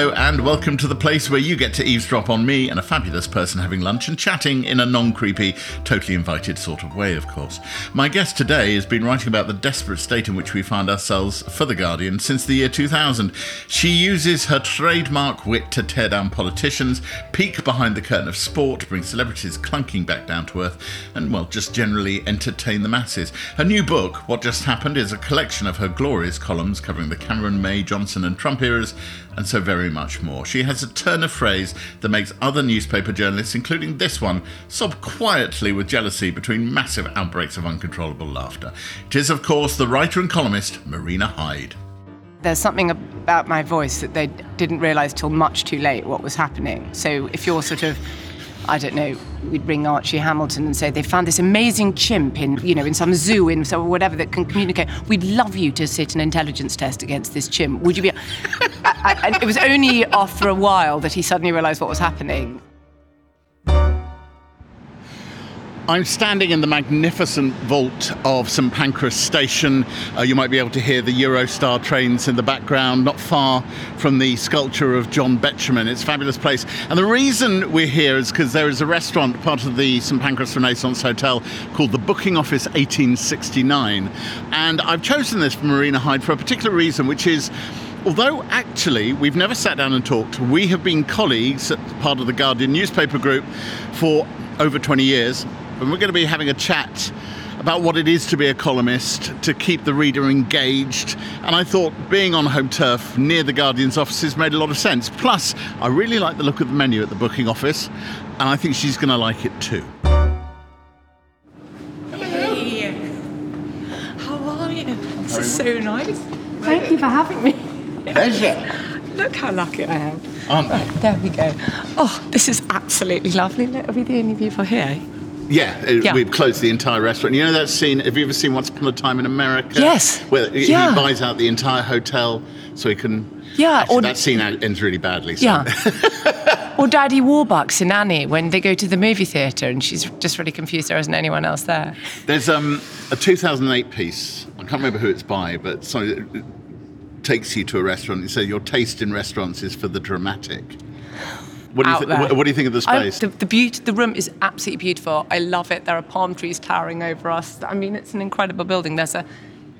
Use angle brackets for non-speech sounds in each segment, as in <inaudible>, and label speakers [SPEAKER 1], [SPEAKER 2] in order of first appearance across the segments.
[SPEAKER 1] Hello, and welcome to the place where you get to eavesdrop on me and a fabulous person having lunch and chatting in a non creepy, totally invited sort of way, of course. My guest today has been writing about the desperate state in which we find ourselves for The Guardian since the year 2000. She uses her trademark wit to tear down politicians, peek behind the curtain of sport, bring celebrities clunking back down to earth, and, well, just generally entertain the masses. Her new book, What Just Happened, is a collection of her glorious columns covering the Cameron, May, Johnson, and Trump eras and so very much more. She has a turn of phrase that makes other newspaper journalists, including this one, sob quietly with jealousy between massive outbreaks of uncontrollable laughter. It is, of course, the writer and columnist Marina Hyde.
[SPEAKER 2] There's something about my voice that they didn't realise till much too late what was happening. So if you're sort of I don't know, we'd bring Archie Hamilton and say they found this amazing chimp in, you know, in some zoo in some whatever that can communicate. We'd love you to sit an intelligence test against this chimp. Would you be? <laughs> and it was only after a while that he suddenly realised what was happening.
[SPEAKER 1] I'm standing in the magnificent vault of St Pancras Station. Uh, you might be able to hear the Eurostar trains in the background, not far from the sculpture of John Betjeman. It's a fabulous place. And the reason we're here is because there is a restaurant, part of the St Pancras Renaissance Hotel, called the Booking Office 1869. And I've chosen this for Marina Hyde for a particular reason, which is although actually we've never sat down and talked, we have been colleagues at part of the Guardian newspaper group for over 20 years and we're going to be having a chat about what it is to be a columnist, to keep the reader engaged. And I thought being on home turf near the Guardian's offices made a lot of sense. Plus, I really like the look of the menu at the booking office, and I think she's going to like it too.
[SPEAKER 2] Hey, how are you? This is so nice.
[SPEAKER 3] Thank you for having me.
[SPEAKER 1] Pleasure. <laughs>
[SPEAKER 2] Look how lucky I am.
[SPEAKER 1] Aren't they?
[SPEAKER 2] There we go. Oh, this is absolutely lovely. Look, are we the only people here?
[SPEAKER 1] Yeah, uh,
[SPEAKER 2] Yeah.
[SPEAKER 1] we've closed the entire restaurant. You know that scene? Have you ever seen Once Upon a Time in America?
[SPEAKER 2] Yes.
[SPEAKER 1] Where he buys out the entire hotel so he can.
[SPEAKER 2] Yeah,
[SPEAKER 1] Actually,
[SPEAKER 2] or-
[SPEAKER 1] that scene ends really badly. So.
[SPEAKER 2] Yeah. or Daddy Warbucks in Annie when they go to the movie theatre and she's just really confused there isn't anyone else there.
[SPEAKER 1] There's um, a 2008 piece. I can't remember who it's by, but something that takes you to a restaurant. It says your taste in restaurants is for the dramatic. What do you,
[SPEAKER 2] there.
[SPEAKER 1] what, what do you think of the
[SPEAKER 2] I-
[SPEAKER 1] space?
[SPEAKER 2] the, the, beauty, the room is absolutely beautiful. I love it. There are palm trees towering over us. I mean, it's an incredible building. There's a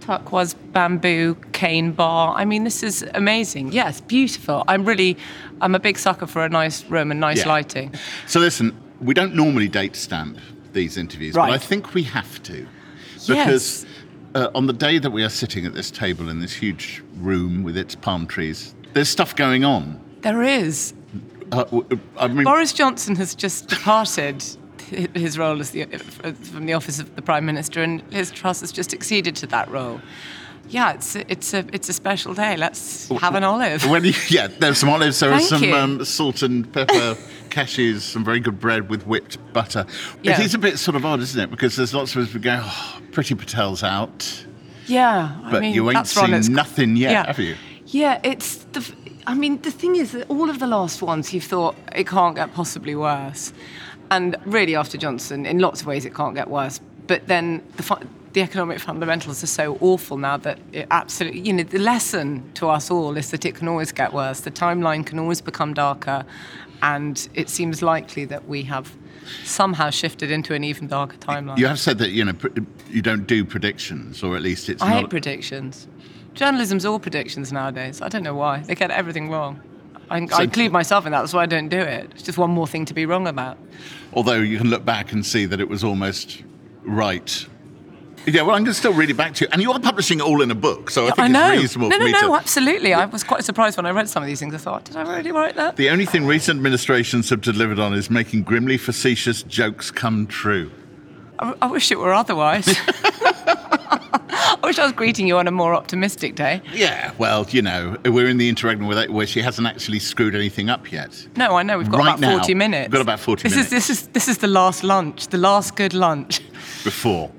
[SPEAKER 2] turquoise bamboo cane bar. I mean, this is amazing. Yes, beautiful. I'm really, I'm a big sucker for a nice room and nice
[SPEAKER 1] Yeah.
[SPEAKER 2] lighting.
[SPEAKER 1] so listen, we don't normally date stamp these interviews, but I think we have to
[SPEAKER 2] Yes.
[SPEAKER 1] because uh, on the day that we are sitting at this table in this huge room with its palm trees, there's stuff going on.
[SPEAKER 2] There is.
[SPEAKER 1] Uh, I mean,
[SPEAKER 2] Boris Johnson has just departed his role as the, from the office of the Prime Minister, and Liz Truss has just acceded to that role. Yeah, it's a, it's a it's a special day. Let's have an olive.
[SPEAKER 1] You, yeah, there's some olives, there are some um, salt and pepper, <laughs> cashews, some very good bread with whipped butter.
[SPEAKER 2] Yeah.
[SPEAKER 1] It is a bit sort of odd, isn't it? Because there's lots of us who go, oh, Priti Patel's out,
[SPEAKER 2] Yeah, I
[SPEAKER 1] but
[SPEAKER 2] mean,
[SPEAKER 1] you ain't
[SPEAKER 2] that's
[SPEAKER 1] seen nothing yet,
[SPEAKER 2] yeah.
[SPEAKER 1] have you?
[SPEAKER 2] Yeah, it's the. I mean, the thing is that all of the last ones you've thought it can't get possibly worse, and really after Johnson, in lots of ways it can't get worse. But then the fu- the economic fundamentals are so awful now that it absolutely, you know, the lesson to us all is that it can always get worse. The timeline can always become darker, and it seems likely that we have somehow shifted into an even darker timeline.
[SPEAKER 1] You have said that you know pr- you don't do predictions, or at least it's
[SPEAKER 2] I
[SPEAKER 1] not.
[SPEAKER 2] hate predictions. Journalism's all predictions nowadays. I don't know why. They get everything wrong. I,
[SPEAKER 1] So-
[SPEAKER 2] I include myself in that. That's why I don't do it. It's just one more thing to be wrong about.
[SPEAKER 1] Although you can look back and see that it was almost right. Yeah, well, I'm going to still read it back to you, and you are publishing it all in a book, so I think
[SPEAKER 2] I know.
[SPEAKER 1] it's reasonable
[SPEAKER 2] no,
[SPEAKER 1] for
[SPEAKER 2] no, no,
[SPEAKER 1] to.
[SPEAKER 2] absolutely. I was quite surprised when I read some of these things. I thought, did I really write that?
[SPEAKER 1] The only thing recent administrations have delivered on is making grimly facetious jokes come true.
[SPEAKER 2] I, I wish it were otherwise. <laughs> I wish I was greeting you on a more optimistic day.
[SPEAKER 1] Yeah, well, you know, we're in the interregnum where she hasn't actually screwed anything up yet.
[SPEAKER 2] No, I know we've got
[SPEAKER 1] Right
[SPEAKER 2] about
[SPEAKER 1] now,
[SPEAKER 2] 40 minutes.
[SPEAKER 1] we've got about 40
[SPEAKER 2] this
[SPEAKER 1] minutes.
[SPEAKER 2] Is, this, is, this is the last lunch, the last good lunch.
[SPEAKER 1] Before.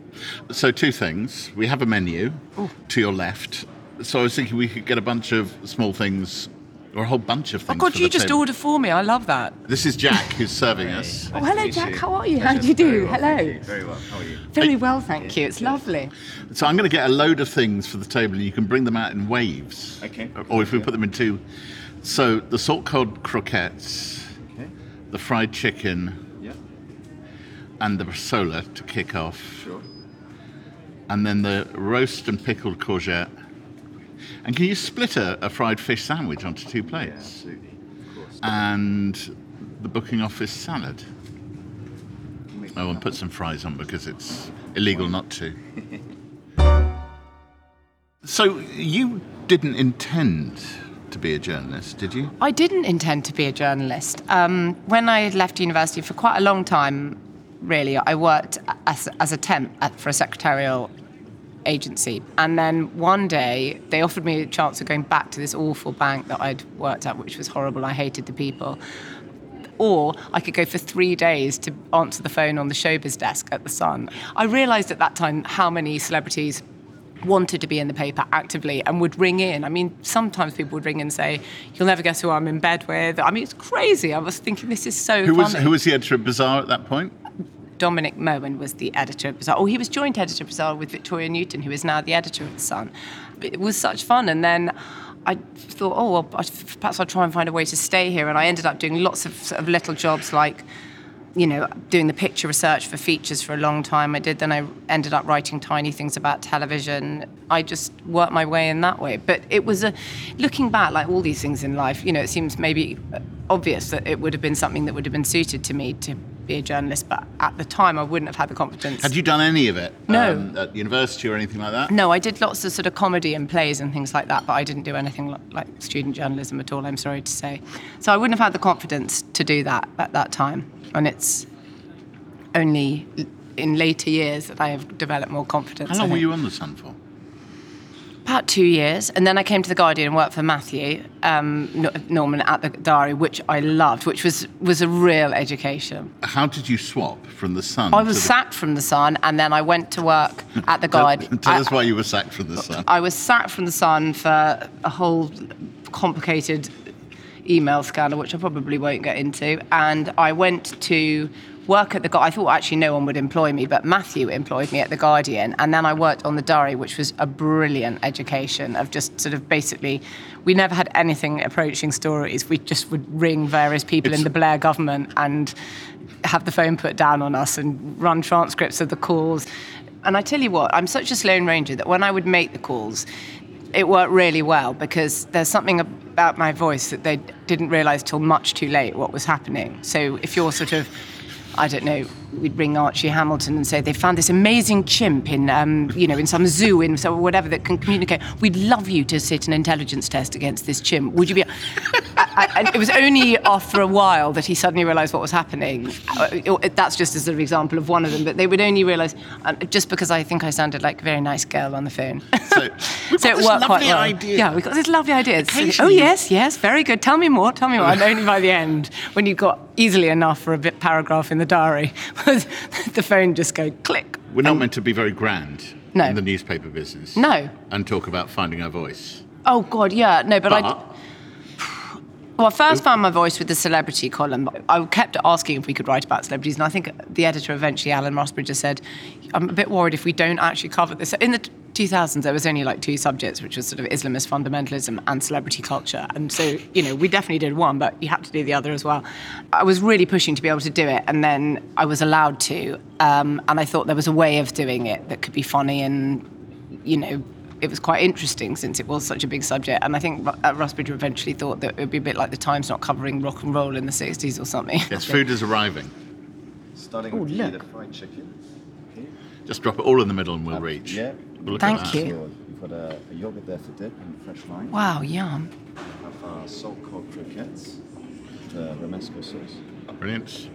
[SPEAKER 1] So, two things. We have a menu to your left. So, I was thinking we could get a bunch of small things or a whole bunch of
[SPEAKER 2] Oh,
[SPEAKER 1] things.
[SPEAKER 2] God,
[SPEAKER 1] for
[SPEAKER 2] you
[SPEAKER 1] the
[SPEAKER 2] just
[SPEAKER 1] table.
[SPEAKER 2] order for me. I love that.
[SPEAKER 1] This is Jack who's <laughs> serving us.
[SPEAKER 3] Oh, hello, Jack. How are you? How do you do? Hello.
[SPEAKER 4] Very well. How are you?
[SPEAKER 3] Very well, thank you. It's lovely.
[SPEAKER 1] So, I'm going to get a load of things for the table and you can bring them out in waves.
[SPEAKER 4] Okay.
[SPEAKER 1] Or if we put them in two So the salt cod croquettes,
[SPEAKER 4] Okay.
[SPEAKER 1] the fried chicken,
[SPEAKER 4] Yeah.
[SPEAKER 1] and the bresaola to kick off,
[SPEAKER 4] Sure.
[SPEAKER 1] and then the roast and pickled courgette. And can you split a, a fried fish sandwich onto two
[SPEAKER 4] Yeah,
[SPEAKER 1] plates?
[SPEAKER 4] absolutely. Of course.
[SPEAKER 1] And the booking office salad.
[SPEAKER 4] Make
[SPEAKER 1] Oh, and put some fries on because it's illegal not to. <laughs> so you didn't intend to be a journalist, did you?
[SPEAKER 2] I didn't intend to be a journalist. Um, when I left university for quite a long time, really, I worked as, as a temp at, for a secretarial agency. And then one day, they offered me a chance of going back to this awful bank that I'd worked at, which was horrible. I hated the people. Or I could go for three days to answer the phone on the showbiz desk at The Sun. I realised at that time how many celebrities wanted to be in the paper actively and would ring in. I mean, sometimes people would ring in and say, "You'll never guess who I'm in bed with." I mean, it's crazy. I was thinking this is so
[SPEAKER 1] Who was
[SPEAKER 2] funny.
[SPEAKER 1] who was the editor of Bizarre at that point?
[SPEAKER 2] Dominic Mohan was the editor of Bizarre. Oh, he was joint editor of Bizarre with Victoria Newton, who is now the editor of The Sun. It was such fun. And then I thought, oh, well, perhaps I'll try and find a way to stay here. And I ended up doing lots of, sort of little jobs like, you know, doing the picture research for features for a long time. I did. Then I ended up writing tiny things about television. I just worked my way in that way. But it was a, looking back, like all these things in life, you know, it seems maybe obvious that it would have been something that would have been suited to me to be a journalist. But at the time, I wouldn't have had the confidence.
[SPEAKER 1] Had you done any of it?
[SPEAKER 2] No.
[SPEAKER 1] um, at university or anything like that?
[SPEAKER 2] No, I did lots of sort of comedy and plays and things like that, but I didn't do anything like, like student journalism at all, I'm sorry to say. So I wouldn't have had the confidence to do that at that time. And it's only in later years that I have developed more confidence.
[SPEAKER 1] How long were you on the Sun for?
[SPEAKER 2] About two years. And then I came to The Guardian and worked for Matthew um, Norman at the Diary, which I loved, which was, was a real education.
[SPEAKER 1] How did you swap from the Sun?
[SPEAKER 2] I was
[SPEAKER 1] the...
[SPEAKER 2] sacked from The Sun and then I went to work at The <laughs>
[SPEAKER 1] Tell,
[SPEAKER 2] Guardian.
[SPEAKER 1] tell
[SPEAKER 2] I-
[SPEAKER 1] us why you were sacked from the Sun.
[SPEAKER 2] I was sacked from the Sun for a whole complicated email scandal, which I probably won't get into. And I went to work at the. I thought actually no one would employ me, but Matthew employed me at the Guardian, and then I worked on the Diary, which was a brilliant education of just sort of basically. We never had anything approaching stories. We just would ring various people
[SPEAKER 1] It's-
[SPEAKER 2] in the Blair government and have the phone put down on us and run transcripts of the calls. And I tell you what, I'm such a Sloane Ranger that when I would make the calls, it worked really well because there's something about my voice that they didn't realise till much too late what was happening. So if you're sort of I don't know, we'd ring Archie Hamilton and say they found this amazing chimp in, um, you know, in some zoo in so whatever that can communicate. We'd love you to sit an intelligence test against this chimp. Would you be? I, it was only after a while that he suddenly realised what was happening. Uh, That's just a sort of example of one of them. But they would only realise uh, just because I think I sounded like a very nice girl on the phone.
[SPEAKER 1] So, <laughs>
[SPEAKER 2] so it worked quite well.
[SPEAKER 1] idea.
[SPEAKER 2] Yeah, we got this lovely idea. Oh yes, yes, very good. Tell me more. Tell me more. And only by the end, when you got easily enough for a bit paragraph in the diary, <laughs> the phone just go click.
[SPEAKER 1] We're not meant to be very grand
[SPEAKER 2] No.
[SPEAKER 1] in the newspaper business.
[SPEAKER 2] No.
[SPEAKER 1] And talk about finding our voice.
[SPEAKER 2] Oh God, yeah, no, but, I. Well, I first found my voice with the celebrity column. I kept asking if we could write about celebrities, and I think the editor eventually, Alan Rusbridger, said, "I'm a bit worried if we don't actually cover this." In the 2000s, there was only like two subjects, which was sort of Islamist fundamentalism and celebrity culture, and so you know we definitely did one, but you had to do the other as well. I was really pushing to be able to do it, and then I was allowed to, um, and I thought there was a way of doing it that could be funny and you know, it was quite interesting since it was such a big subject. And I think Ru- uh, Rusbridger eventually thought that it would be a bit like the Times not covering rock and roll in the 60s or something.
[SPEAKER 1] Yes, food is arriving.
[SPEAKER 4] Starting
[SPEAKER 2] Oh,
[SPEAKER 4] with
[SPEAKER 2] look.
[SPEAKER 4] the fried chicken. Okay.
[SPEAKER 1] Just drop it all in the middle and we'll reach.
[SPEAKER 4] Yeah.
[SPEAKER 1] We'll
[SPEAKER 2] Thank you.
[SPEAKER 4] So you've got a, a yogurt there for dip and fresh lime.
[SPEAKER 2] Wow, yum.
[SPEAKER 4] We have our salt cod croquettes, the romesco sauce.
[SPEAKER 1] Brilliant.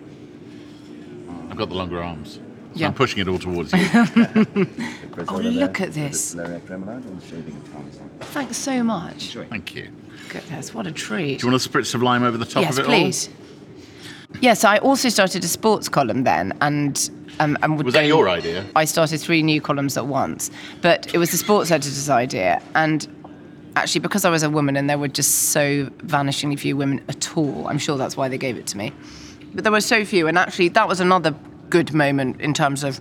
[SPEAKER 1] I've got the longer arms. So
[SPEAKER 2] Yeah.
[SPEAKER 1] I'm pushing it all towards you. <laughs>
[SPEAKER 4] The
[SPEAKER 2] Oh, look at this.
[SPEAKER 4] The celeriac remoulade and shaving of parmesan.
[SPEAKER 2] Thanks so much.
[SPEAKER 4] Enjoy.
[SPEAKER 1] Thank you.
[SPEAKER 2] Goodness, what a treat.
[SPEAKER 1] Do you want a spritz of lime over the top
[SPEAKER 2] yes,
[SPEAKER 1] of it
[SPEAKER 2] please. Yes, I also started a sports column then, and um, and would
[SPEAKER 1] Was that your idea?
[SPEAKER 2] I started three new columns at once, but it was the sports editor's idea, and actually because I was a woman and there were just so vanishingly few women at all, I'm sure that's why they gave it to me. But there were so few, and actually that was another good moment in terms of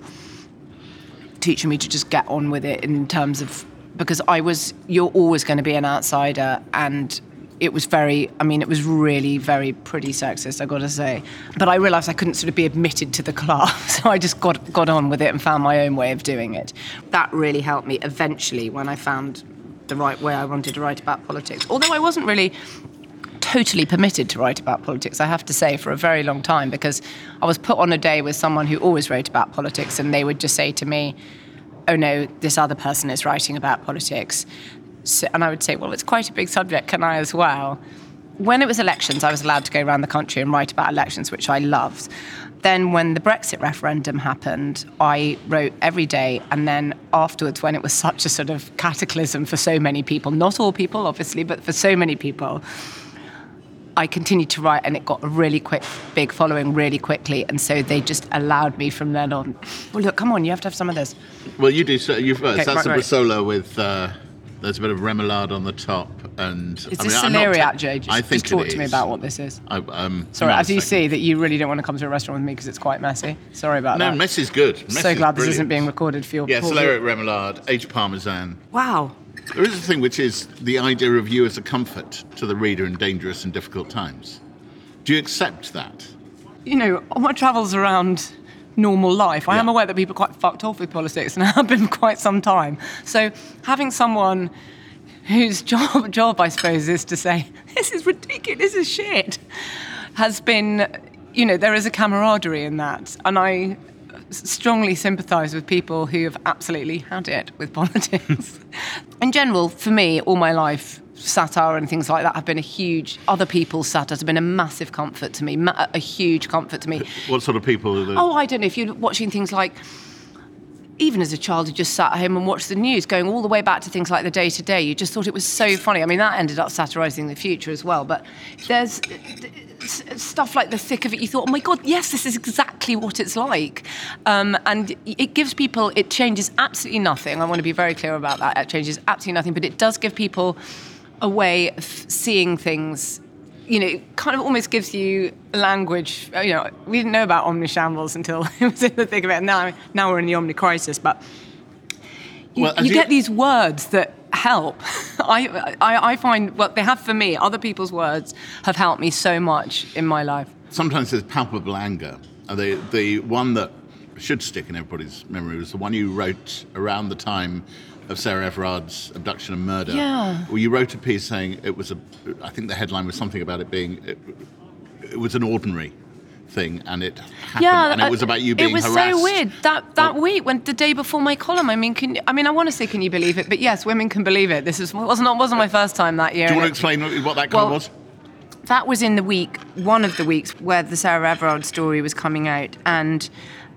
[SPEAKER 2] teaching me to just get on with it in terms of because I was you're always going to be an outsider and it was very, I mean, it was really very pretty sexist, I gotta say. But I realised I couldn't sort of be admitted to the class <laughs> so I just got, got on with it and found my own way of doing it. That really helped me eventually when I found the right way I wanted to write about politics. Although I wasn't really totally permitted to write about politics, I have to say, for a very long time, because I was put on a day with someone who always wrote about politics, and they would just say to me, Oh no, this other person is writing about politics. So, and I would say, Well, it's quite a big subject, can I as well? When it was elections, I was allowed to go around the country and write about elections, which I loved. Then, when the Brexit referendum happened, I wrote every day. And then afterwards, when it was such a sort of cataclysm for so many people, not all people, obviously, but for so many people, I continued to write and it got a really quick, big following really quickly. And so they just allowed me from then on. Well, look, come on, you have to have some of this.
[SPEAKER 1] Well, you do. So you first.
[SPEAKER 2] Okay,
[SPEAKER 1] That's
[SPEAKER 2] right,
[SPEAKER 1] a
[SPEAKER 2] right.
[SPEAKER 1] With. Uh, there's a bit of remoulade on the top, and
[SPEAKER 2] Is
[SPEAKER 1] I
[SPEAKER 2] this
[SPEAKER 1] mean, I'm not
[SPEAKER 2] celeriac, Jay? Just,
[SPEAKER 1] I think
[SPEAKER 2] just talk
[SPEAKER 1] it
[SPEAKER 2] to me about what this is.
[SPEAKER 1] I, um,
[SPEAKER 2] Sorry,
[SPEAKER 1] hang on
[SPEAKER 2] as you see, that you really don't want to come to a restaurant with me because it's quite messy. Sorry about
[SPEAKER 1] No,
[SPEAKER 2] that.
[SPEAKER 1] No, mess is good. Mess
[SPEAKER 2] so
[SPEAKER 1] is
[SPEAKER 2] glad this isn't being recorded for your
[SPEAKER 1] Yeah,
[SPEAKER 2] poor-
[SPEAKER 1] celeriac remoulade, aged parmesan.
[SPEAKER 2] Wow.
[SPEAKER 1] There is a thing which is the idea of you as a comfort to the reader in dangerous and difficult times. Do you accept that?
[SPEAKER 2] you know, on my travels around normal life, I am aware that people are quite fucked off with politics and have been for quite some time. So having someone whose <laughs> job, job I suppose, is to say, this is ridiculous, this is shit, has been, you know, there is a camaraderie in that. And I strongly sympathise with people who have absolutely had it with <laughs> politics. in general, for me, all my life, satire and things like that have been a huge, other people's satires have been a massive comfort to me, ma- a huge comfort to me.
[SPEAKER 1] What sort of people are the.
[SPEAKER 2] Oh, I don't know if you're watching things like. Even as a child, you just sat at home and watched the news, going all the way back to things like the day to day. You just thought it was so funny. I mean, that ended up satirising the future as well. But there's stuff like the thick of it. You thought, oh my god, yes, this is exactly what it's like. Um, and it gives people. It changes absolutely nothing. I want to be very clear about that. It changes absolutely nothing, but it does give people a way of seeing things you know, it kind of almost gives you language. You know, we didn't know about omnishambles until <laughs> it was in the thick of it. Now, now we're in the omni crisis, but you,
[SPEAKER 1] Well,
[SPEAKER 2] you
[SPEAKER 1] you-
[SPEAKER 2] get these words that help. <laughs> I, I, I find what they have for me. Other people's words have helped me so much in my life.
[SPEAKER 1] Sometimes there's palpable anger. The, the one that should stick in everybody's memory was the one you wrote around the time of Sarah Everard's abduction and murder.
[SPEAKER 2] Yeah.
[SPEAKER 1] Well, you wrote a piece saying it was a. I think the headline was something about it being. It, it was an ordinary thing, and it happened, and it
[SPEAKER 2] uh,
[SPEAKER 1] was about you being harassed.
[SPEAKER 2] It was
[SPEAKER 1] harassed.
[SPEAKER 2] so weird that that
[SPEAKER 1] Well-
[SPEAKER 2] week when the day before my column. I mean, can I mean I want to say can you believe it? But yes, women can believe it. This is was not wasn't my first time that year.
[SPEAKER 1] Do you want to
[SPEAKER 2] it-
[SPEAKER 1] explain what that column
[SPEAKER 2] Well,
[SPEAKER 1] was?
[SPEAKER 2] that was in the week, one of the weeks where the Sarah Everard story was coming out, and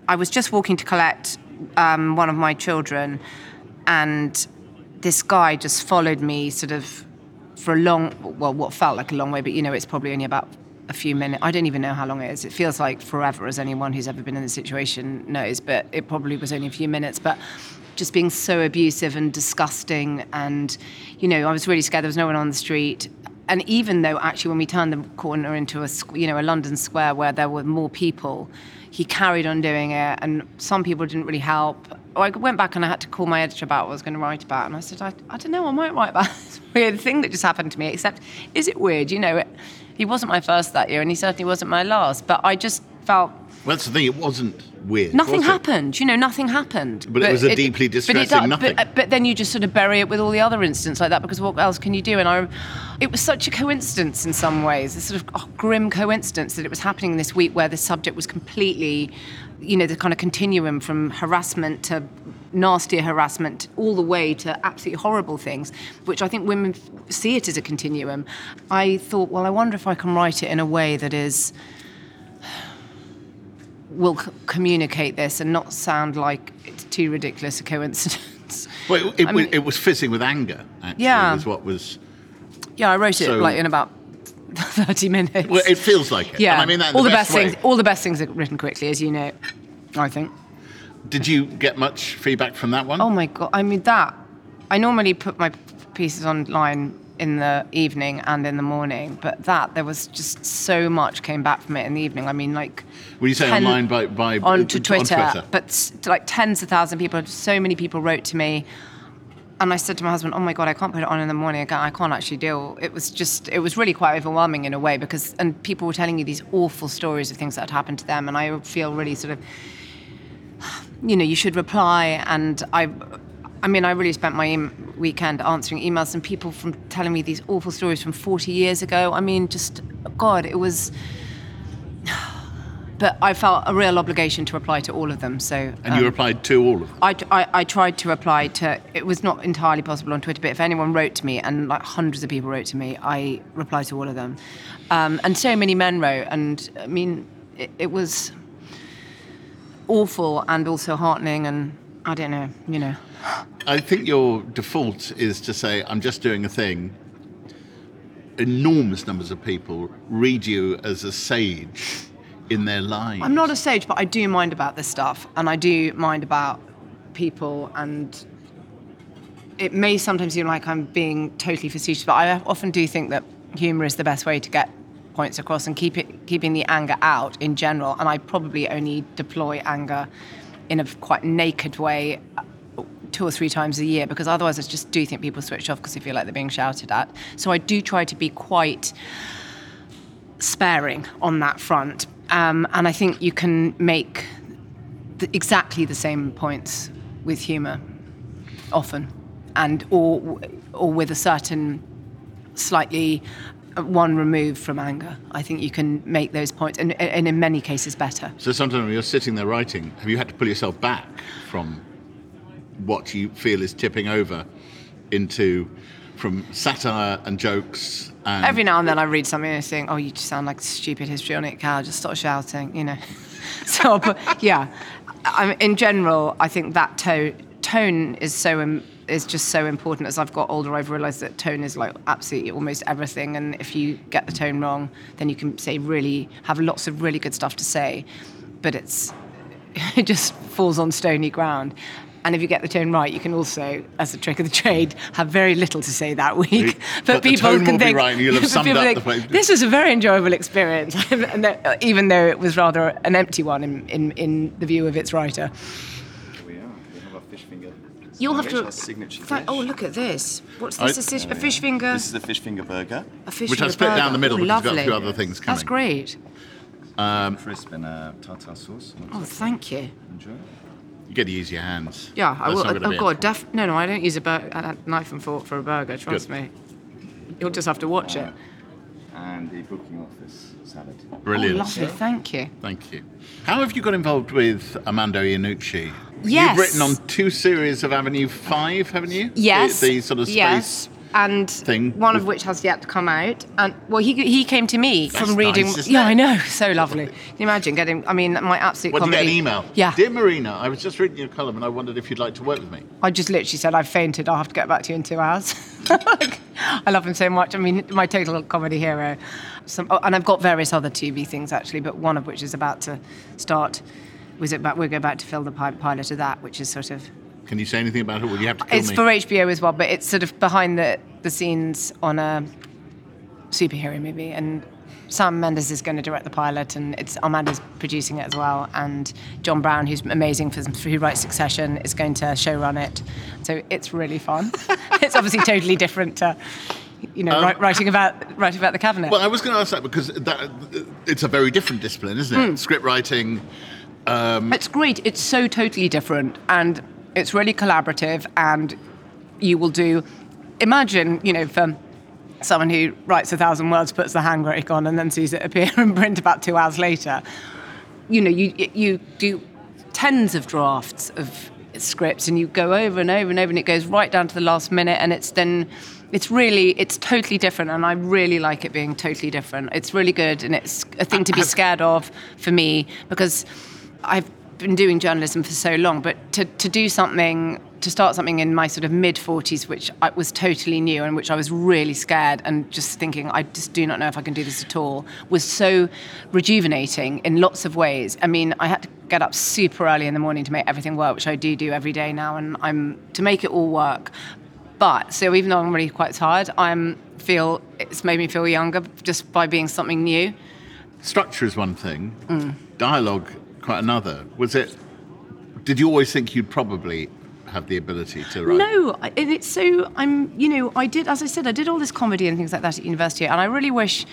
[SPEAKER 2] I was just walking to collect um, one of my children, and this guy just followed me sort of for a long, well, what felt like a long way, but you know, it's probably only about a few minutes. I don't even know how long it is. It feels like forever, as anyone who's ever been in the situation knows, but it probably was only a few minutes. But just being so abusive and disgusting, and you know, I was really scared. There was no one on the street. And even though actually, when we turned the corner into a, you know, a London square where there were more people, he carried on doing it, and some people didn't really help. I went back and I had to call my editor about what I was going to write about, and I said, I, I don't know, I might write about <laughs> this weird thing that just happened to me. Except, is it weird? You know, it, he wasn't my first that year, and he certainly wasn't my last. But I just felt
[SPEAKER 1] Well, that's the thing. It wasn't weird.
[SPEAKER 2] nothing
[SPEAKER 1] was it?
[SPEAKER 2] happened. You know, nothing happened.
[SPEAKER 1] But it was a deeply distressing
[SPEAKER 2] but
[SPEAKER 1] distressing
[SPEAKER 2] does- uh,
[SPEAKER 1] nothing.
[SPEAKER 2] But, but then you just sort of bury it with all the other incidents like that because what else can you do? And I, it was such a coincidence in some ways, a sort of oh, grim coincidence that it was happening this week where the subject was completely, you know, the kind of continuum from harassment to nastier harassment all the way to absolutely horrible things, which I think women see it as a continuum. I thought, well, I wonder if I can write it in a way that is will c- communicate this and not sound like it's too ridiculous a coincidence. <laughs>
[SPEAKER 1] Well, it, it,
[SPEAKER 2] I mean-
[SPEAKER 1] it was fizzing with anger. Actually,
[SPEAKER 2] Yeah.
[SPEAKER 1] was what was.
[SPEAKER 2] Yeah, I wrote it
[SPEAKER 1] So-
[SPEAKER 2] like in about thirty minutes.
[SPEAKER 1] Well, it feels like it.
[SPEAKER 2] yeah,
[SPEAKER 1] And I mean that
[SPEAKER 2] all
[SPEAKER 1] the,
[SPEAKER 2] the best,
[SPEAKER 1] way.
[SPEAKER 2] things. All the best things are written quickly, as you know. I think.
[SPEAKER 1] Did you get much feedback from that one?
[SPEAKER 2] Oh my god! I mean that. I normally put my pieces online in the evening and in the morning, but that there was just so much came back from it in the evening. I mean, like.
[SPEAKER 1] When you say
[SPEAKER 2] ten-
[SPEAKER 1] online by, by
[SPEAKER 2] onto
[SPEAKER 1] on
[SPEAKER 2] Twitter,
[SPEAKER 1] Twitter.
[SPEAKER 2] but like tens of thousands of people, so many people wrote to me and I said to my husband, "Oh my god, I can't put it on in the morning. I can't, I can't actually deal." It was just, it was really quite overwhelming in a way because, and people were telling you these awful stories of things that had happened to them, and I feel really sort of, you know, you should reply. And I, I mean, I really spent my em- weekend answering emails and people from telling me these awful stories from 40 years ago. I mean, just God, it was. <sighs> But I felt a real obligation to reply to all of them. So
[SPEAKER 1] And you
[SPEAKER 2] um,
[SPEAKER 1] replied to all of them.
[SPEAKER 2] I, I, I tried to reply to it was not entirely possible on Twitter, but if anyone wrote to me, and like hundreds of people wrote to me, I replied to all of them. Um, and so many men wrote, and I mean, it, it was awful and also heartening, and I don't know, you know.
[SPEAKER 1] I think your default is to say, I'm just doing a thing. Enormous numbers of people read you as a sage in their lives.
[SPEAKER 2] I'm not a sage, but I do mind about this stuff, and I do mind about people, and it may sometimes seem like I'm being totally facetious, but I often do think that humour is the best way to get points across and keep it keeping the anger out in general. And I probably only deploy anger in a quite naked way uh, two or three times a year because otherwise I just do think people switch off because they feel like they're being shouted at. So I do try to be quite sparing on that front. Um, and I think you can make the, exactly the same points with humour often, and or or with a certain slightly one removed from anger. I think you can make those points, and, and in many cases better.
[SPEAKER 1] So sometimes when you're sitting there writing, have you had to pull yourself back from what you feel is tipping over into from satire and jokes and
[SPEAKER 2] Every now and then I read something and I think, oh, you just sound like a stupid histrionic cow. Just stop shouting, you know. <laughs> so, I'll yeah, I, in general, I think that tone tone is so im- is just so important. As I've got older, I've realised that tone is like absolutely almost everything. And if you get the tone wrong, then you can say really have lots of really good stuff to say, but it's <laughs> it just falls on stony ground. And if you get the tone right, you can also, as a trick of the trade, have very little to say that week.
[SPEAKER 1] But <laughs> the
[SPEAKER 2] people can think,
[SPEAKER 1] right and you'll have <laughs> summed up
[SPEAKER 2] think. This was a very enjoyable experience, even though it was rather an empty one in, in, in the view of its writer.
[SPEAKER 4] Here we are. We have a fish finger.
[SPEAKER 2] You'll have to.
[SPEAKER 4] our signature
[SPEAKER 2] Fa- oh,
[SPEAKER 4] dish.
[SPEAKER 2] oh, look at this! What's
[SPEAKER 1] I-
[SPEAKER 2] this? a, fish- a fish finger.
[SPEAKER 4] This is a fish finger burger,
[SPEAKER 2] a fish
[SPEAKER 1] Which
[SPEAKER 2] finger
[SPEAKER 1] I've split down
[SPEAKER 2] burger.
[SPEAKER 1] the middle
[SPEAKER 2] Oh,
[SPEAKER 1] because it's got a
[SPEAKER 2] lovely.
[SPEAKER 1] few other things coming.
[SPEAKER 2] That's
[SPEAKER 1] coming.
[SPEAKER 2] great.
[SPEAKER 4] Um, crisp and a tartar sauce.
[SPEAKER 2] Oh, thank you.
[SPEAKER 4] Enjoy.
[SPEAKER 1] you get to use your hands.
[SPEAKER 2] Yeah, I
[SPEAKER 1] That's
[SPEAKER 2] will.
[SPEAKER 1] not gonna
[SPEAKER 2] Oh
[SPEAKER 1] be a
[SPEAKER 2] God, def- no, no, I don't use a, bur- a knife and fork for a burger. Trust
[SPEAKER 1] Good.
[SPEAKER 2] me. You'll just have to watch uh, it.
[SPEAKER 4] And the booking office salad.
[SPEAKER 1] Brilliant.
[SPEAKER 2] Oh, lovely. Thank you.
[SPEAKER 1] Thank you. How have you got involved with Armando Iannucci?
[SPEAKER 2] Yes.
[SPEAKER 1] You've written on two series of Avenue 5, haven't you?
[SPEAKER 2] Yes.
[SPEAKER 1] The, the sort of space.
[SPEAKER 2] Yes. And
[SPEAKER 1] thing
[SPEAKER 2] one of which has yet to come out. And well, he he came to me
[SPEAKER 1] That's
[SPEAKER 2] from reading.
[SPEAKER 1] nice,
[SPEAKER 2] yeah,
[SPEAKER 1] it?
[SPEAKER 2] I know, <laughs> so lovely. Can you imagine getting? I mean, my absolute.
[SPEAKER 1] What, did you get an email?
[SPEAKER 2] Yeah.
[SPEAKER 1] Dear Marina, I was just reading your column and I wondered if you'd like to work with me.
[SPEAKER 2] I just literally said I've fainted. I'll have to get back to you in two hours. <laughs> I love him so much. I mean, my total comedy hero. Some, oh, and I've got various other TV things actually, but one of which is about to start. Was it about? We'll go back to fill the pilot of that, which is sort of
[SPEAKER 1] Can you say anything about it? Will you have to kill
[SPEAKER 2] It's
[SPEAKER 1] me?
[SPEAKER 2] for HBO as well, but it's sort of behind the, the scenes on a superhero movie. And Sam Mendes is going to direct the pilot, and it's Armando's producing it as well. And Jon Brown, who's amazing for who writes Succession, is going to showrun it. So it's really fun. <laughs> it's obviously totally different to, you know, wri- writing about writing about the cabinet.
[SPEAKER 1] Um, Well, I was going to ask that because that, it's a very different discipline, isn't it? Script writing.
[SPEAKER 2] It's great. It's so totally different, and it's really collaborative. And you will do. Imagine, you know, for someone who writes a thousand words, puts the handbrake on, and then sees it appear <laughs> in print about two hours later. You know, you you do tens of drafts of scripts, and you go over and over and over, and it goes right down to the last minute, and it's then. It's really, it's totally different, and I really like it being totally different. It's really good, and it's a thing to be scared of for me because I've been doing journalism for so long, but to, to do something, to start something in my sort of mid 40s, which I, was totally new and which I was really scared and just thinking, I just do not know if I can do this at all, was so rejuvenating in lots of ways. I mean, I had to get up super early in the morning to make everything work, which I do do every day now, and I'm to make it all work. But so even though I'm really quite tired, I'm feel it's made me feel younger just by being something new.
[SPEAKER 1] Structure is one thing,
[SPEAKER 2] Mm.
[SPEAKER 1] dialogue quite another. Was it? Did you always think you'd probably have the ability to write?
[SPEAKER 2] No, it's so I'm. You know, I did, as I said, I did all this comedy and things like that at university, and I really wish.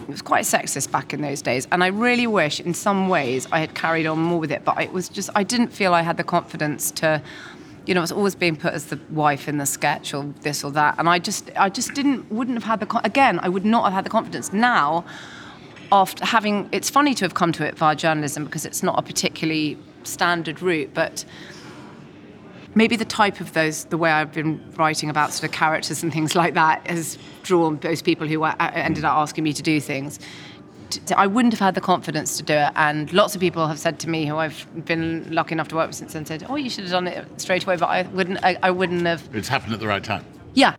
[SPEAKER 2] It was quite sexist back in those days, and I really wish, in some ways, I had carried on more with it. But it was just, I didn't feel I had the confidence to, you know, I was always being put as the wife in the sketch or this or that, and I just, I just didn't, wouldn't have had the, again, I would not have had the confidence. Now, after having, it's funny to have come to it via journalism because it's not a particularly standard route, but maybe the type of those, the way I've been writing about sort of characters and things like that, has drawn those people who were, uh, ended up asking me to do things. I wouldn't have had the confidence to do it, and lots of people have said to me, who I've been lucky enough to work with since, and said, "Oh, you should have done it straight away," but I wouldn't. I, I wouldn't have.
[SPEAKER 1] It's happened at the right time.
[SPEAKER 2] Yeah,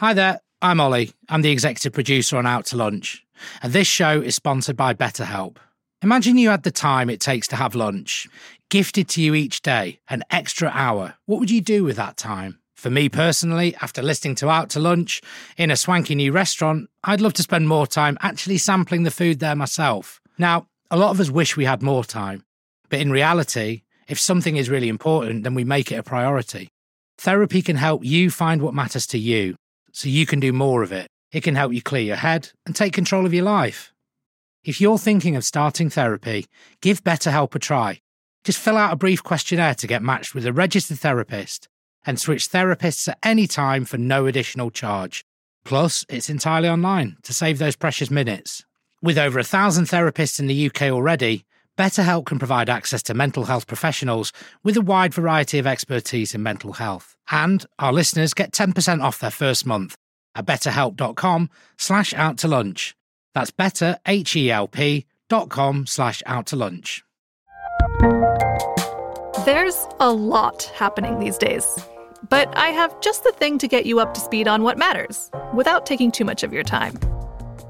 [SPEAKER 5] Hi there, I'm Ollie. I'm the executive producer on Out to Lunch, and this show is sponsored by BetterHelp. Imagine you had the time it takes to have lunch, gifted to you each day, an extra hour. What would you do with that time? For me personally, after listening to Out to Lunch in a swanky new restaurant, I'd love to spend more time actually sampling the food there myself. Now, a lot of us wish we had more time, but in reality, if something is really important, then we make it a priority. Therapy can help you find what matters to you so you can do more of it. It can help you clear your head and take control of your life. If you're thinking of starting therapy, give BetterHelp a try. Just fill out a brief questionnaire to get matched with a registered therapist and switch therapists at any time for no additional charge. Plus, it's entirely online to save those precious minutes. With over a thousand therapists in the UK already, BetterHelp can provide access to mental health professionals with a wide variety of expertise in mental health. And our listeners get 10% off their first month at betterhelp.com slash out to lunch. That's better, H-E-L-P dot com slash out to lunch.
[SPEAKER 6] There's a lot happening these days. But I have just the thing to get you up to speed on what matters without taking too much of your time.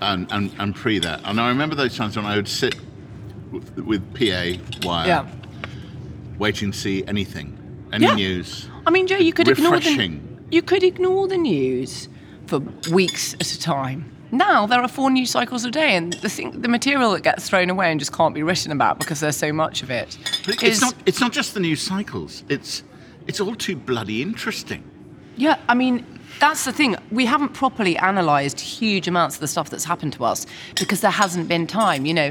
[SPEAKER 1] And, and, and pre that. And I remember those times when I would sit with, with PA wire,
[SPEAKER 2] Yeah.
[SPEAKER 1] waiting to see anything, any
[SPEAKER 2] Yeah.
[SPEAKER 1] news.
[SPEAKER 2] I mean, Joe, you could ignore the you could ignore the news for weeks at a time. Now there are four news cycles a day, and the thing, the material that gets thrown away and just can't be written about because there's so much of it.
[SPEAKER 1] But
[SPEAKER 2] is-
[SPEAKER 1] it's not. It's not just the news cycles. It's it's all too bloody interesting.
[SPEAKER 2] Yeah, I mean, that's the thing. We haven't properly analysed huge amounts of the stuff that's happened to us because there hasn't been time. You know,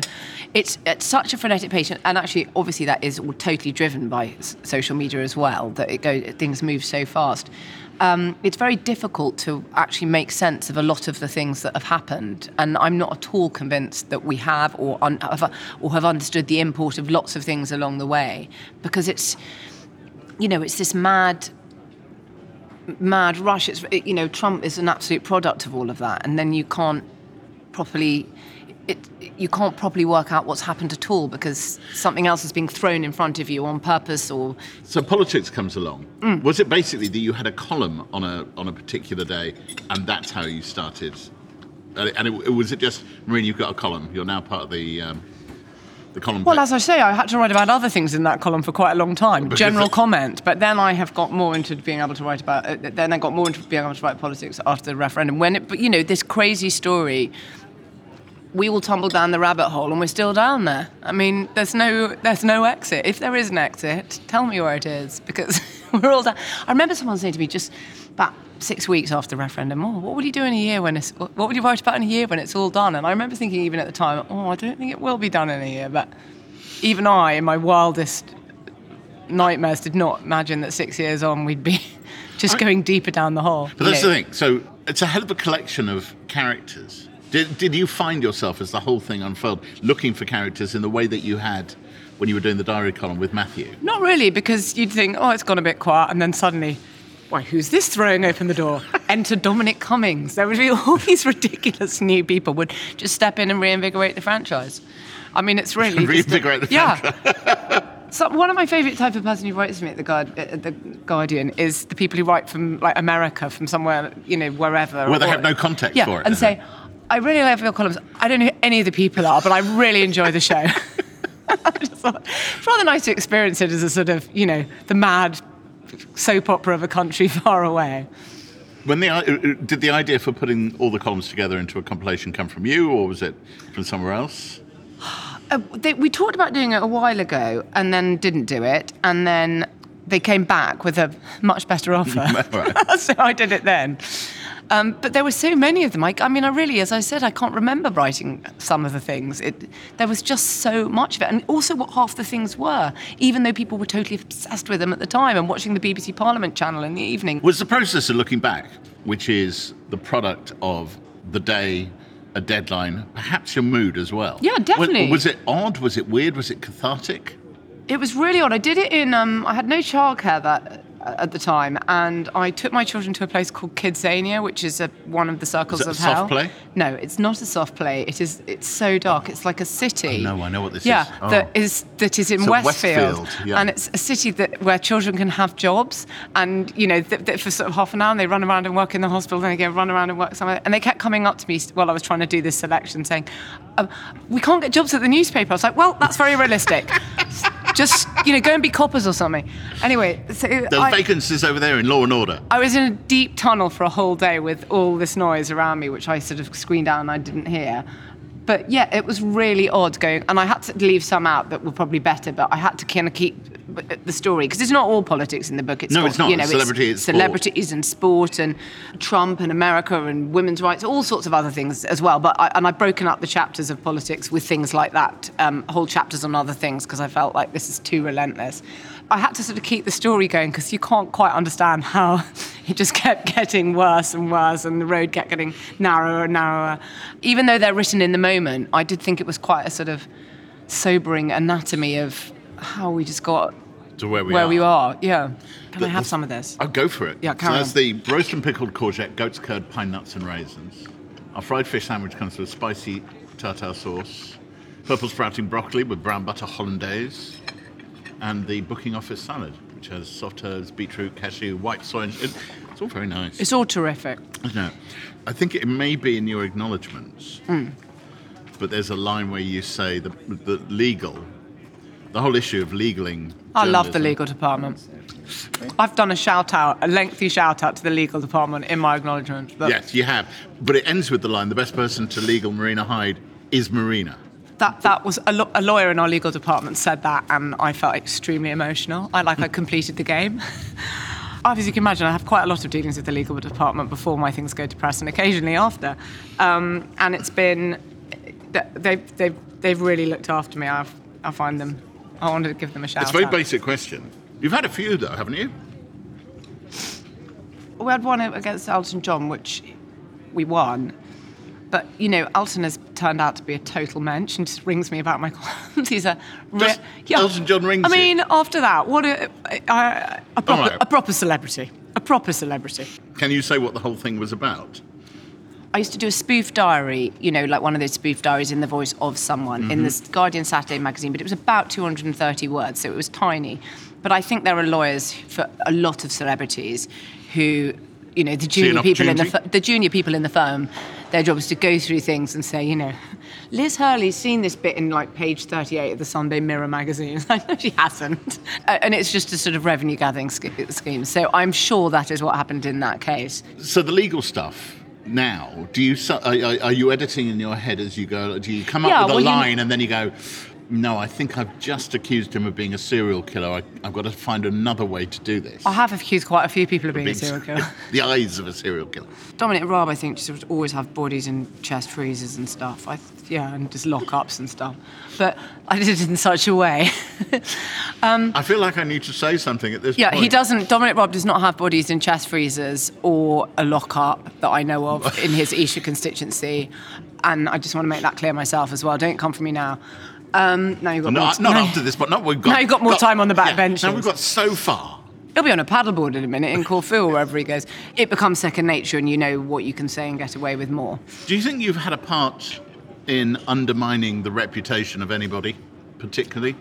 [SPEAKER 2] it's at such a frenetic pace, and actually, obviously, that is all totally driven by s- social media as well. That it go, things move so fast. Um, it's very difficult to actually make sense of a lot of the things that have happened, and I'm not at all convinced that we have or un- or have understood the import of lots of things along the way, because it's, you know, it's this mad mad rush. It's it- you know Trump is an absolute product of all of that, and then you can't properly. It, you can't properly work out what's happened at all because something else is being thrown in front of you on purpose or
[SPEAKER 1] So politics comes along.
[SPEAKER 2] Mm.
[SPEAKER 1] Was it basically that you had a column on a on a particular day, and that's how you started? And it, it, was it just Marine? You've got a column. You're now part of the um, the column.
[SPEAKER 2] Well, as I say, I had to write about other things in that column for quite a long time.
[SPEAKER 1] Because
[SPEAKER 2] General
[SPEAKER 1] it-
[SPEAKER 2] comment, but then I have got more into being able to write about. Uh, then I got more into being able to write politics after the referendum. When it, but you know, this crazy story. We all tumble down the rabbit hole, and we're still down there. I mean, there's no, there's no exit. If there is an exit, tell me where it is, because <laughs> we're all down. I remember someone saying to me just about six weeks after the referendum, "Oh, what would you do in a year when it's? What would you write about in a year when it's all done?" And I remember thinking, even at the time, "Oh, I don't think it will be done in a year," but even I, in my wildest nightmares, did not imagine that six years on we'd be <laughs> just going deeper down the hole.
[SPEAKER 1] But that's
[SPEAKER 2] know.
[SPEAKER 1] the thing. So it's a hell of a collection of characters. Did, did you find yourself as the whole thing unfolded looking for characters in the way that you had when you were doing the diary column with Matthew?
[SPEAKER 2] Not really, because you'd think, oh, it's gone a bit quiet, and then suddenly, why, who's this throwing open the door? <laughs> Enter Dominic Cummings. There would be all these ridiculous new people would just step in and reinvigorate the franchise. I mean, it's really <laughs>
[SPEAKER 1] Reinvigorate the
[SPEAKER 2] yeah. So one of my favourite type of person who writes to me at the, Guard, at the Guardian is the people who write from like America, from somewhere, you know, wherever.
[SPEAKER 1] Where they have no context
[SPEAKER 2] yeah,
[SPEAKER 1] for it,
[SPEAKER 2] and say,
[SPEAKER 1] it?
[SPEAKER 2] I really love your columns. I don't know who any of the people are, but I really enjoy the show. <laughs> Thought, it's rather nice to experience it as a sort of, you know, the mad soap opera of a country <laughs> far away.
[SPEAKER 1] When the uh, did the idea for putting all the columns together into a compilation come from you, or was it from somewhere else? <gasps>
[SPEAKER 2] Uh, they, we talked about doing it a while ago and then didn't do it. And then they came back with a much better offer. <laughs> So I did it then. Um, but there were so many of them. I, I mean, I really, as I said, I can't remember writing some of the things. It, there was just so much of it. And also what half the things were, even though people were totally obsessed with them at the time and watching the BBC Parliament channel in the evening.
[SPEAKER 1] Was the process of looking back, which is the product of the day, a deadline, perhaps your mood as well?
[SPEAKER 2] Yeah, definitely.
[SPEAKER 1] Was, was it odd? Was it weird? Was it cathartic?
[SPEAKER 2] It was really odd. I did it in. Um, I had no childcare that at the time, and I took my children to a place called Kidzania, which is a, one of the circles
[SPEAKER 1] Is
[SPEAKER 2] of
[SPEAKER 1] a soft
[SPEAKER 2] hell.
[SPEAKER 1] play?
[SPEAKER 2] No, it's not a soft play. It is. It's so dark. It's like a city.
[SPEAKER 1] Oh, no, I know what this
[SPEAKER 2] yeah,
[SPEAKER 1] is. Oh.
[SPEAKER 2] that is that is in
[SPEAKER 1] at
[SPEAKER 2] Westfield,
[SPEAKER 1] Westfield, yeah.
[SPEAKER 2] and it's a city that where children can have jobs, and you know, th- th- for sort of half an hour, and they run around and work in the hospital, then they go run around and work somewhere, and they kept coming up to me while I was trying to do this selection, saying, um, "We can't get jobs at the newspaper." I was like, "Well, that's very realistic." <laughs> Just you know, go and be coppers or something. Anyway, so
[SPEAKER 1] There's
[SPEAKER 2] I,
[SPEAKER 1] vacancies over there in Law and Order.
[SPEAKER 2] I was in a deep tunnel for a whole day with all this noise around me, which I sort of screened out and I didn't hear. But yeah, it was really odd going, and I had to leave some out that were probably better, but I had to kind of keep the story because it's not all politics in the book. It's
[SPEAKER 1] No,
[SPEAKER 2] got,
[SPEAKER 1] it's not.
[SPEAKER 2] You know,
[SPEAKER 1] celebrity, it's sport.
[SPEAKER 2] celebrities and sport and Trump and America and women's rights, all sorts of other things as well. But I, and I've broken up the chapters of politics with things like that, um, whole chapters on other things because I felt like this is too relentless. I had to sort of keep the story going because you can't quite understand how <laughs> it just kept getting worse and worse and the road kept getting narrower and narrower. Even though they're written in the moment, I did think it was quite a sort of sobering anatomy of how we just got
[SPEAKER 1] To where we
[SPEAKER 2] where
[SPEAKER 1] are.
[SPEAKER 2] we are. Yeah. Can
[SPEAKER 1] The-
[SPEAKER 2] I have
[SPEAKER 1] the-
[SPEAKER 2] some of this?
[SPEAKER 1] I'll go for it.
[SPEAKER 2] Yeah,
[SPEAKER 1] so
[SPEAKER 2] carry
[SPEAKER 1] that's
[SPEAKER 2] on.
[SPEAKER 1] the roast and pickled courgette, goat's curd, pine nuts, and raisins. Our fried fish sandwich comes with spicy tartar sauce, purple sprouting broccoli with brown butter hollandaise, and the booking office salad, which has soft herbs, beetroot, cashew, white soy. It, it's all very nice.
[SPEAKER 2] It's all terrific.
[SPEAKER 1] No, I think it may be in your acknowledgements,
[SPEAKER 2] Hmm.
[SPEAKER 1] but there's a line where you say the, the legal, the whole issue of legaling.
[SPEAKER 2] I love the legal department. I've done a shout out, a lengthy shout out to the legal department in my acknowledgement.
[SPEAKER 1] Yes, you have. But it ends with the line the best person to legal Marina Hyde is Marina.
[SPEAKER 2] That, that was a, lo- a lawyer in our legal department said that, and I felt extremely emotional. I like I completed the game. <laughs> As you can imagine, I have quite a lot of dealings with the legal department before my things go to press, and occasionally after. Um, and it's been they've, they've, they've really looked after me. I've, I find them. I wanted to give them a shout
[SPEAKER 1] It's a very
[SPEAKER 2] out.
[SPEAKER 1] basic question. You've had a few, though, haven't you?
[SPEAKER 2] We had one against Elton John, which we won. But you know, Elton has turned out to be a total mensch and just rings me about my columns. <laughs> He's a re-
[SPEAKER 1] Just Elton John rings
[SPEAKER 2] I
[SPEAKER 1] you?
[SPEAKER 2] mean, after that, what a, a, a, proper,
[SPEAKER 1] right.
[SPEAKER 2] a proper celebrity, a proper celebrity.
[SPEAKER 1] Can you say what the whole thing was about?
[SPEAKER 2] I used to do a spoof diary, you know, like one of those spoof diaries in the voice of someone in
[SPEAKER 1] Mm-hmm.
[SPEAKER 2] the Guardian Saturday magazine, but it was about 230 words, so it was tiny. But I think there are lawyers for a lot of celebrities who, you know, the junior people in the the junior people in the firm, their job is to go through things and say, you know, Liz Hurley's seen this bit in like page 38 of the Sunday Mirror magazine. <laughs> I know she hasn't. Uh, and it's just a sort of revenue gathering scheme. So I'm sure that is what happened in that case.
[SPEAKER 1] So the legal stuff now, do you are, are- you editing in your head as you go? Do you come up
[SPEAKER 2] Yeah,
[SPEAKER 1] with a
[SPEAKER 2] well, you-
[SPEAKER 1] line and then you go, no, I think I've just accused him of being a serial killer. I, I've got to find another way to do this.
[SPEAKER 2] I have accused quite a few people of being a serial <laughs> killer.
[SPEAKER 1] the eyes of a serial killer.
[SPEAKER 2] Dominic Raab, I think, just would always have bodies in chest freezers and stuff. I, yeah, and just lockups and stuff. But I did it in such a way. <laughs>
[SPEAKER 1] Um, I feel like I need to say something at this
[SPEAKER 2] yeah,
[SPEAKER 1] point.
[SPEAKER 2] Yeah, he doesn't. Dominic Raab does not have bodies in chest freezers or a lockup that I know of <laughs> in his Esher constituency. And I just want to make that clear myself as well. Don't come for me now. Um, now you've got more
[SPEAKER 1] Not,
[SPEAKER 2] t-
[SPEAKER 1] not
[SPEAKER 2] now-
[SPEAKER 1] after this, but not we've got.
[SPEAKER 2] Now you've got more time on the back benches.
[SPEAKER 1] Now we've got so far.
[SPEAKER 2] He'll be on a paddleboard in a minute in Corfu or wherever he goes. It becomes second nature, and you know what you can say and get away with more.
[SPEAKER 1] Do you think you've had a part in undermining the reputation of anybody, particularly?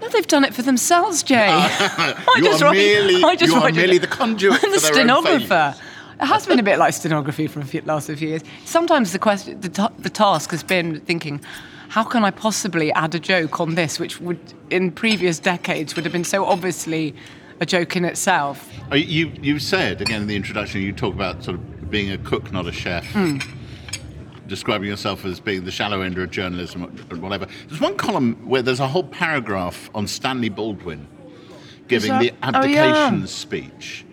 [SPEAKER 2] No, they've done it for themselves, Jay. <laughs> I <laughs>
[SPEAKER 1] you are
[SPEAKER 2] write-
[SPEAKER 1] merely,
[SPEAKER 2] I just
[SPEAKER 1] you are
[SPEAKER 2] it-
[SPEAKER 1] merely the conduit <laughs>
[SPEAKER 2] I'm the stenographer. It has been a bit like stenography for a few, last few years. Sometimes the question, the, ta- the task has been thinking, how can I possibly add a joke on this, which would, in previous decades, would have been so obviously a joke in itself.
[SPEAKER 1] Uh, You, you said, again in the introduction, you talk about sort of being a cook, not a chef.
[SPEAKER 2] Hmm.
[SPEAKER 1] Describing yourself as being the shallow end of journalism or whatever. There's one column where there's a whole paragraph on Stanley Baldwin giving
[SPEAKER 2] that-
[SPEAKER 1] the
[SPEAKER 2] oh, yeah.
[SPEAKER 1] abdication speech.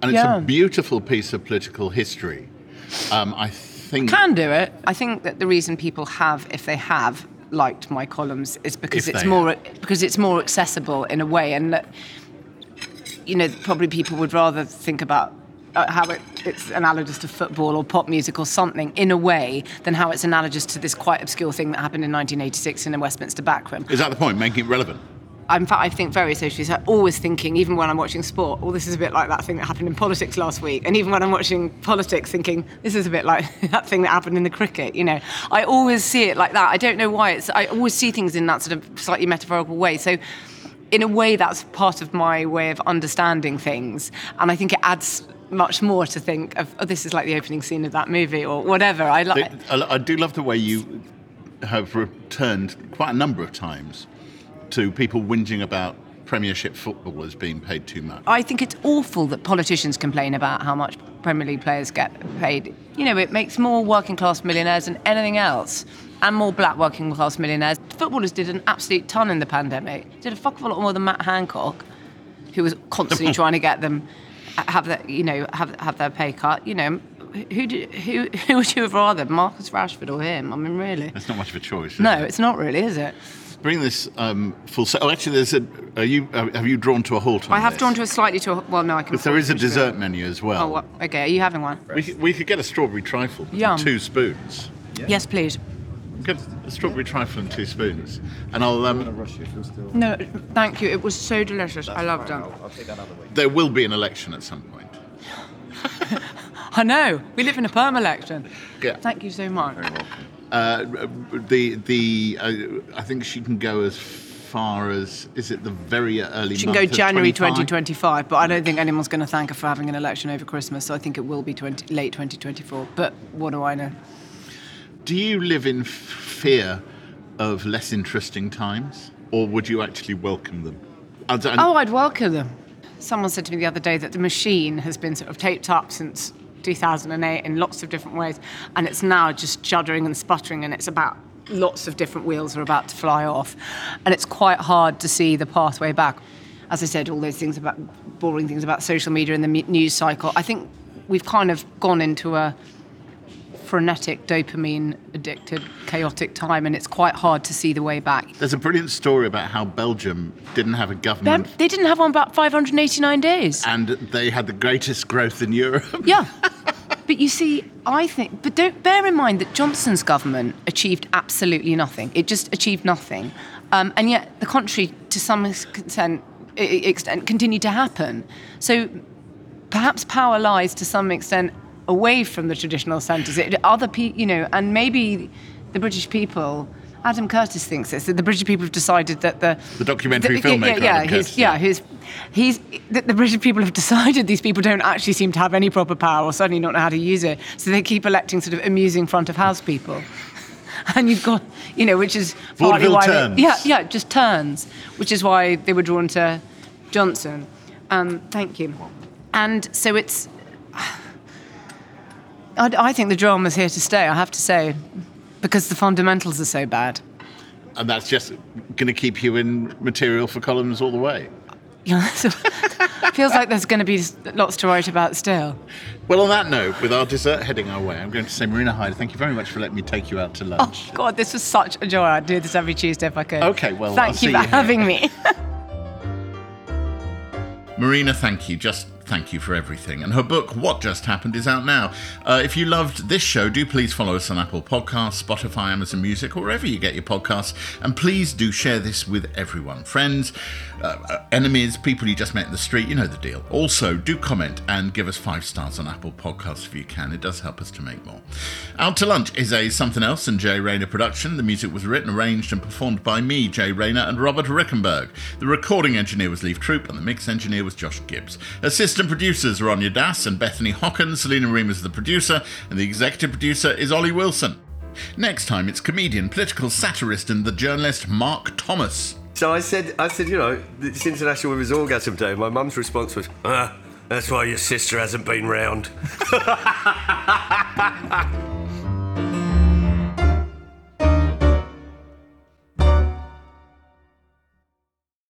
[SPEAKER 1] And it's
[SPEAKER 2] Yeah.
[SPEAKER 1] a beautiful piece of political history. Um, I think.
[SPEAKER 2] Can do it. I think that the reason people have, if they have, liked my columns is because
[SPEAKER 1] If
[SPEAKER 2] it's more because it's more accessible in a way, and that you know probably people would rather think about uh, how it, it's analogous to football or pop music or something in a way than how it's analogous to this quite obscure thing that happened in 1986 in a Westminster backroom.
[SPEAKER 1] Is that the point? Making it relevant?
[SPEAKER 2] In fact, I think very socially. So I'm always thinking, even when I'm watching sport, oh, this is a bit like that thing that happened in politics last week. And even when I'm watching politics, thinking, this is a bit like <laughs> that thing that happened in the cricket. You know, I always see it like that. I don't know why. It's I always see things in that sort of slightly metaphorical way. So. In a way, that's part of my way of understanding things, and I think it adds much more to think of. Oh, this is like the opening scene of that movie, or whatever. I like.
[SPEAKER 1] I do love the way you have returned quite a number of times to people whinging about Premiership footballers being paid too much.
[SPEAKER 2] I think it's awful that politicians complain about how much Premier League players get paid. You know, it makes more working class millionaires than anything else, and more black working class millionaires. Footballers did an absolute ton in the pandemic. Did a fuck of a lot more than Matt Hancock, who was constantly <laughs> trying to get them uh, have their, you know, have have their pay cut. You know, who do, who <laughs> who would you have rather, Marcus Rashford or him? I mean, really?
[SPEAKER 1] it's not much of a choice.
[SPEAKER 2] No,
[SPEAKER 1] it?
[SPEAKER 2] it's not really, is it?
[SPEAKER 1] Bring this um, full set. Oh, actually, there's a. Are you uh, have you drawn to a halt? On
[SPEAKER 2] I have
[SPEAKER 1] this?
[SPEAKER 2] drawn to a slightly to a, well, no, I can.
[SPEAKER 1] Because there is a
[SPEAKER 2] finish it.
[SPEAKER 1] dessert menu as well.
[SPEAKER 2] Oh, what? okay. Are you having one?
[SPEAKER 1] We, could- we could get a strawberry trifle. and
[SPEAKER 2] Yum.
[SPEAKER 1] Two spoons.
[SPEAKER 2] Yes, please.
[SPEAKER 1] Get a strawberry trifle and two spoons, and I'll.
[SPEAKER 4] I'm gonna
[SPEAKER 1] Um,
[SPEAKER 4] rush you if you're still.
[SPEAKER 2] No, thank you. It was so delicious. I loved it.
[SPEAKER 4] I'll, I'll take that other way.
[SPEAKER 1] there will be an election at some point. <laughs>
[SPEAKER 2] I know. We live in a perm election.
[SPEAKER 1] Yeah.
[SPEAKER 2] Thank you so much.
[SPEAKER 1] Uh, the the uh, I think she can go as far as is it the very early.
[SPEAKER 2] She can go January
[SPEAKER 1] 25?
[SPEAKER 2] 2025, but I don't think anyone's going to thank her for having an election over Christmas. So I think it will be 20, late 2024. But what do I know?
[SPEAKER 1] Do you live in fear of less interesting times, or would you actually welcome them? I don't-
[SPEAKER 2] Oh, I'd welcome them. Someone said to me the other day that the machine has been sort of taped up since 2008 in lots of different ways, and it's now just juddering and sputtering, and it's about lots of different wheels are about to fly off, and it's quite hard to see the pathway back. As I said, all those things about boring things about social media and the news cycle. I think we've kind of gone into a frenetic, dopamine addicted, chaotic time, and it's quite hard to see the way back.
[SPEAKER 1] There's a brilliant story about how Belgium didn't have a government
[SPEAKER 2] they didn't have one about 589 days.
[SPEAKER 1] and they had the greatest growth in Europe. <laughs>
[SPEAKER 2] Yeah. But you see, I think, but don't bear in mind that Johnson's government achieved absolutely nothing. It just achieved nothing. Um, and yet the country, to some extent, extent, continued to happen. So perhaps power lies to some extent away from the traditional centres. It, other people, you know, and maybe the British people. Adam Curtis thinks this. That the British people have decided that the
[SPEAKER 1] The documentary
[SPEAKER 2] the-
[SPEAKER 1] filmmaker,
[SPEAKER 2] Yeah, yeah, he's, yeah, he's he's the, the British people have <laughs> decided these people don't actually seem to have any proper power, or certainly not know how to use it. So they keep electing sort of amusing front of house people. <laughs> And you've got, you know, which is partly
[SPEAKER 1] Vaudeville
[SPEAKER 2] why they- yeah, yeah, just turns, which is why they were drawn to Johnson. Um, thank you. And so it's, I, I think the drama's here to stay. I have to say, because the fundamentals are so bad.
[SPEAKER 1] and that's just going to keep you in material for columns all the way.
[SPEAKER 2] Yeah, <laughs> so feels like there's going to be lots to write about still.
[SPEAKER 1] Well, on that note, with our dessert heading our way, I'm going to say, Marina Hyde, thank you very much for letting me take you out to lunch.
[SPEAKER 2] Oh God, this was such a joy. I'd do this every Tuesday if I could.
[SPEAKER 1] Okay, well,
[SPEAKER 2] thank
[SPEAKER 1] I'll see
[SPEAKER 2] you for
[SPEAKER 1] you
[SPEAKER 2] having me. <laughs>
[SPEAKER 1] Marina, thank you. Just thank you for everything. And her book, What Just Happened, is out now. Uh, if you loved this show, do please follow us on Apple Podcasts, Spotify, Amazon Music, or wherever you get your podcasts. And please do share this with everyone friends, uh, uh, enemies, people you just met in the street. You know the deal. Also, do comment and give us five stars on Apple Podcasts if you can. It does help us to make more. Out to Lunch is a Somethin' Else and Jay Rayner production. The music was written, arranged, and performed by me, Jay Rayner, and Robert Rickenberg. The recording engineer was Leaf Troop, and the mix engineer was Josh Gibbs. Assistant producers are Anya Das and Bethany Hawkins. Selena Ream is the producer, and the executive producer is Ollie Wilson. Next time, it's comedian, political satirist, and the journalist Mark Thomas.
[SPEAKER 7] So I said, I said, you know, it's International Women's Orgasm Day. My mum's response was, ah, that's why your sister hasn't been round. <laughs>